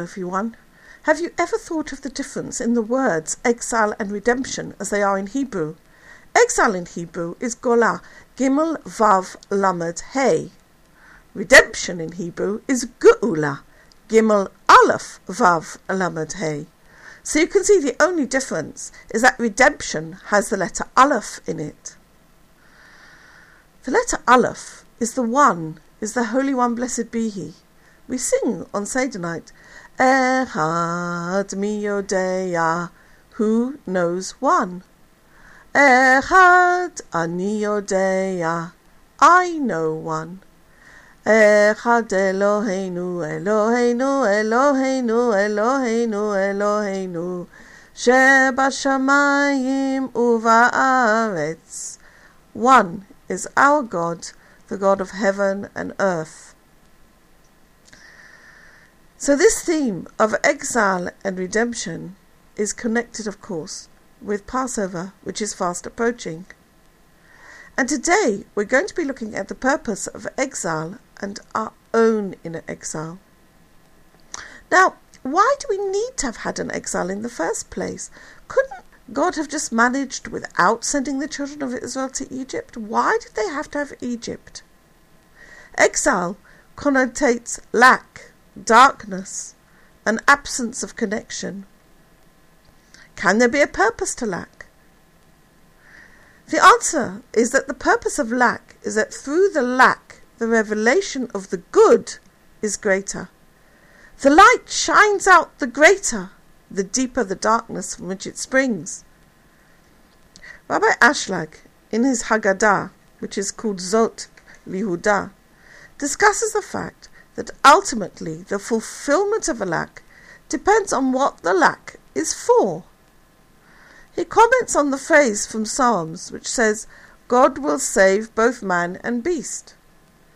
Everyone. Have you ever thought of the difference in the words exile and redemption as they are in Hebrew? Exile in Hebrew is gola, gimel vav lamed hey. Redemption in Hebrew is geula, gimel aleph vav lamed hey. So you can see the only difference is that redemption has the letter aleph in it. The letter aleph is the one, is the Holy One, blessed be He we sing on Seder night, Echad mi yodea, ah, who knows one? Echad ani ah yodeya, ah, I know one. Echad Eloheinu, Eloheinu, Eloheinu, Eloheinu, Eloheinu, Shebashamayim uva'aretz. One is our God, the God of heaven and earth. So, this theme of exile and redemption is connected, of course, with Passover, which is fast approaching. And today we're going to be looking at the purpose of exile and our own inner exile. Now, why do we need to have had an exile in the first place? Couldn't God have just managed without sending the children of Israel to Egypt? Why did they have to have Egypt? Exile connotates lack, darkness, an absence of connection. Can there be a purpose to lack? The answer is that the purpose of lack is that through the lack, the revelation of the good is greater. The light shines out the greater, the deeper the darkness from which it springs. Rabbi Ashlag, in his Haggadah, which is called Zot Lihuda, discusses the fact that ultimately the fulfillment of a lack depends on what the lack is for. He comments on the phrase from Psalms which says, God will save both man and beast.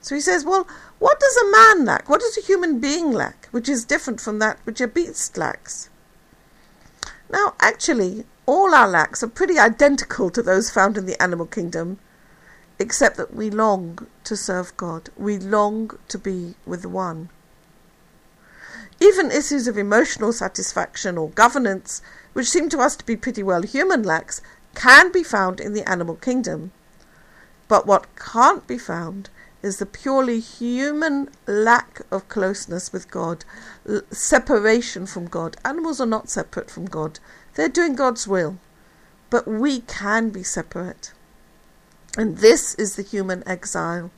So he says, well, what does a man lack? What does a human being lack, which is different from that which a beast lacks? Now, actually, all our lacks are pretty identical to those found in the animal kingdom, except that we long to serve God. We long to be with one. Even issues of emotional satisfaction or governance, which seem to us to be pretty well human lacks, can be found in the animal kingdom. But what can't be found is the purely human lack of closeness with God, separation from God. Animals are not separate from God, they're doing God's will. But we can be separate. And this is the human exile.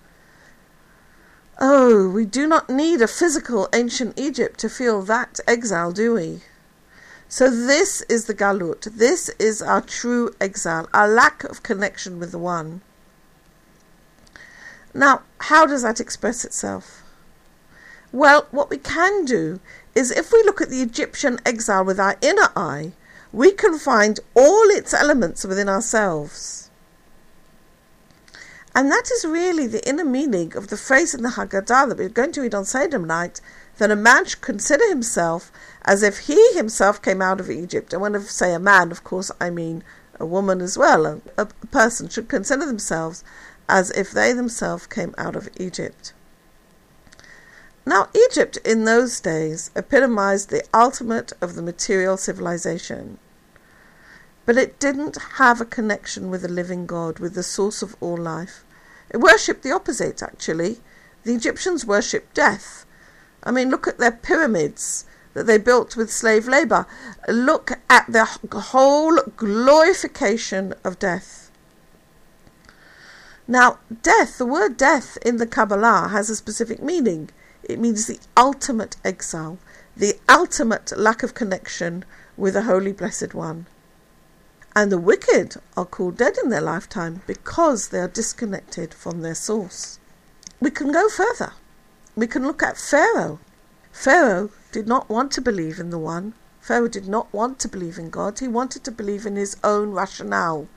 Oh, we do not need a physical ancient Egypt to feel that exile, do we? So, this is the galut. This is our true exile, our lack of connection with the One. Now, how does that express itself? Well, what we can do is if we look at the Egyptian exile with our inner eye, we can find all its elements within ourselves. And that is really the inner meaning of the phrase in the Haggadah that we're going to read on Seder night that a man should consider himself as if he himself came out of Egypt. And when I say a man, of course, I mean a woman as well. A, a person should consider themselves as if they themselves came out of Egypt. Now, Egypt in those days epitomized the ultimate of the material civilization. But it didn't have a connection with the living God, with the source of all life. It worshipped the opposite, actually. The Egyptians worshipped death. I mean, look at their pyramids that they built with slave labour. Look at the whole glorification of death. Now, death, the word death in the Kabbalah has a specific meaning. It means the ultimate exile, the ultimate lack of connection with the Holy Blessed One. And the wicked are called dead in their lifetime because they are disconnected from their source. We can go further. We can look at Pharaoh. Pharaoh did not want to believe in the One. Pharaoh did not want to believe in God. He wanted to believe in his own rationale.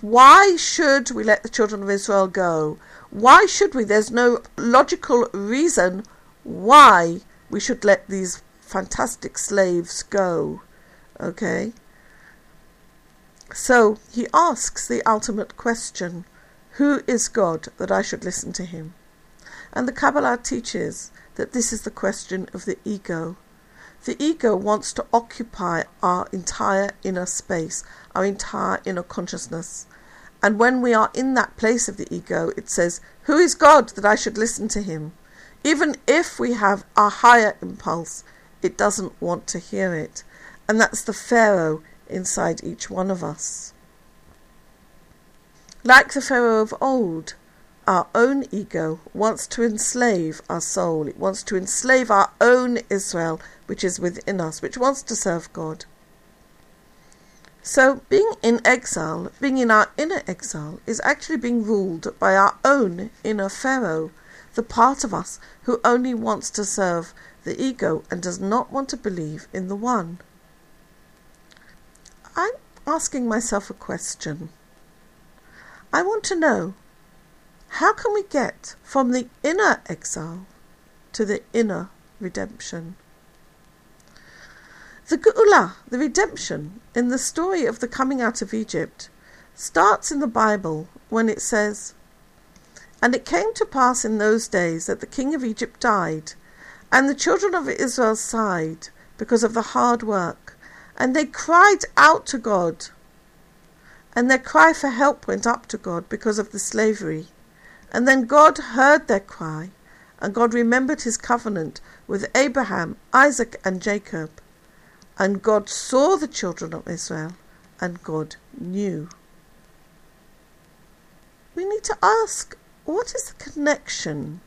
Why should we let the children of Israel go? Why should we? There's no logical reason why we should let these fantastic slaves go. Okay? So he asks the ultimate question Who is God that I should listen to him? And the Kabbalah teaches that this is the question of the ego. the ego wants to occupy our entire inner space, our entire inner consciousness. And when we are in that place of the ego, it says, Who is God that I should listen to him? Even if we have a higher impulse, it doesn't want to hear it. And that's the Pharaoh inside each one of us. Like the Pharaoh of old, our own ego wants to enslave our soul. It wants to enslave our own Israel, which is within us, which wants to serve God. So, being in exile, being in our inner exile, is actually being ruled by our own inner Pharaoh, the part of us who only wants to serve the ego and does not want to believe in the one. I'm asking myself a question. I want to know how can we get from the inner exile to the inner redemption? The Geulah, the redemption, in the story of the coming out of Egypt, starts in the Bible when it says, And it came to pass in those days that the king of Egypt died, and the children of Israel sighed because of the hard work, and they cried out to God. And their cry for help went up to God because of the slavery. And then God heard their cry, and God remembered his covenant with Abraham, Isaac, and Jacob. And God saw the children of Israel, and God knew. We need to ask what is the connection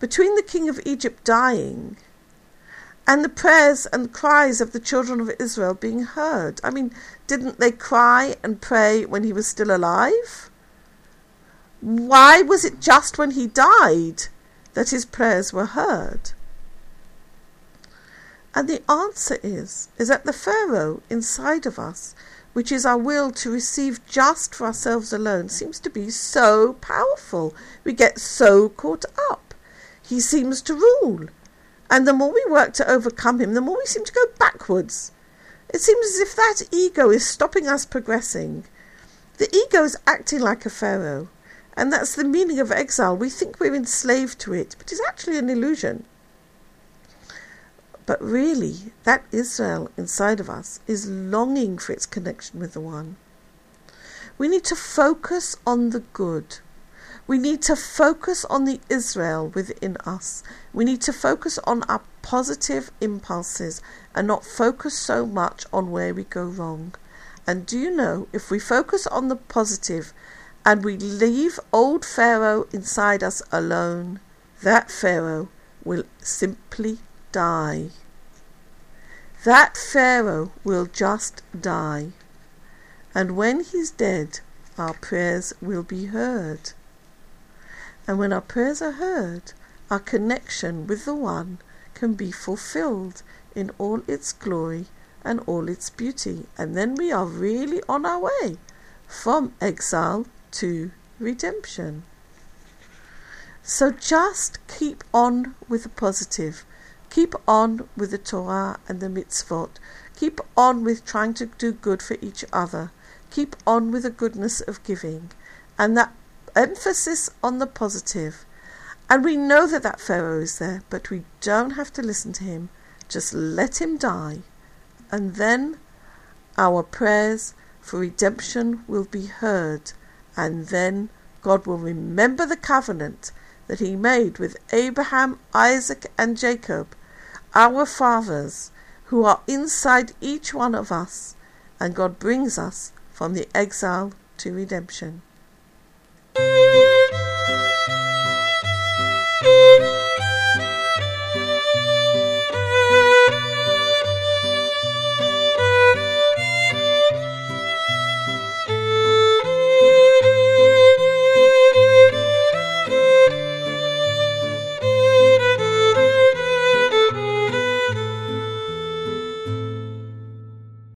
between the king of Egypt dying and the prayers and cries of the children of Israel being heard? I mean, didn't they cry and pray when he was still alive? Why was it just when he died that his prayers were heard? And the answer is, is that the Pharaoh inside of us, which is our will to receive just for ourselves alone, seems to be so powerful. We get so caught up. He seems to rule. And the more we work to overcome him, the more we seem to go backwards. It seems as if that ego is stopping us progressing. The ego is acting like a Pharaoh. And that's the meaning of exile. We think we're enslaved to it, but it's actually an illusion. But really, that Israel inside of us is longing for its connection with the One. We need to focus on the good. We need to focus on the Israel within us. We need to focus on our positive impulses and not focus so much on where we go wrong. And do you know, if we focus on the positive, and we leave old Pharaoh inside us alone, that Pharaoh will simply die. That Pharaoh will just die. And when he's dead, our prayers will be heard. And when our prayers are heard, our connection with the One can be fulfilled in all its glory and all its beauty. And then we are really on our way from exile to redemption. So just keep on with the positive. Keep on with the Torah and the mitzvot. Keep on with trying to do good for each other. Keep on with the goodness of giving. And that emphasis on the positive. And we know that that Pharaoh is there, but we don't have to listen to him. Just let him die. And then our prayers for redemption will be heard and then God will remember the covenant that He made with Abraham, Isaac, and Jacob, our fathers, who are inside each one of us, and God brings us from the exile to redemption.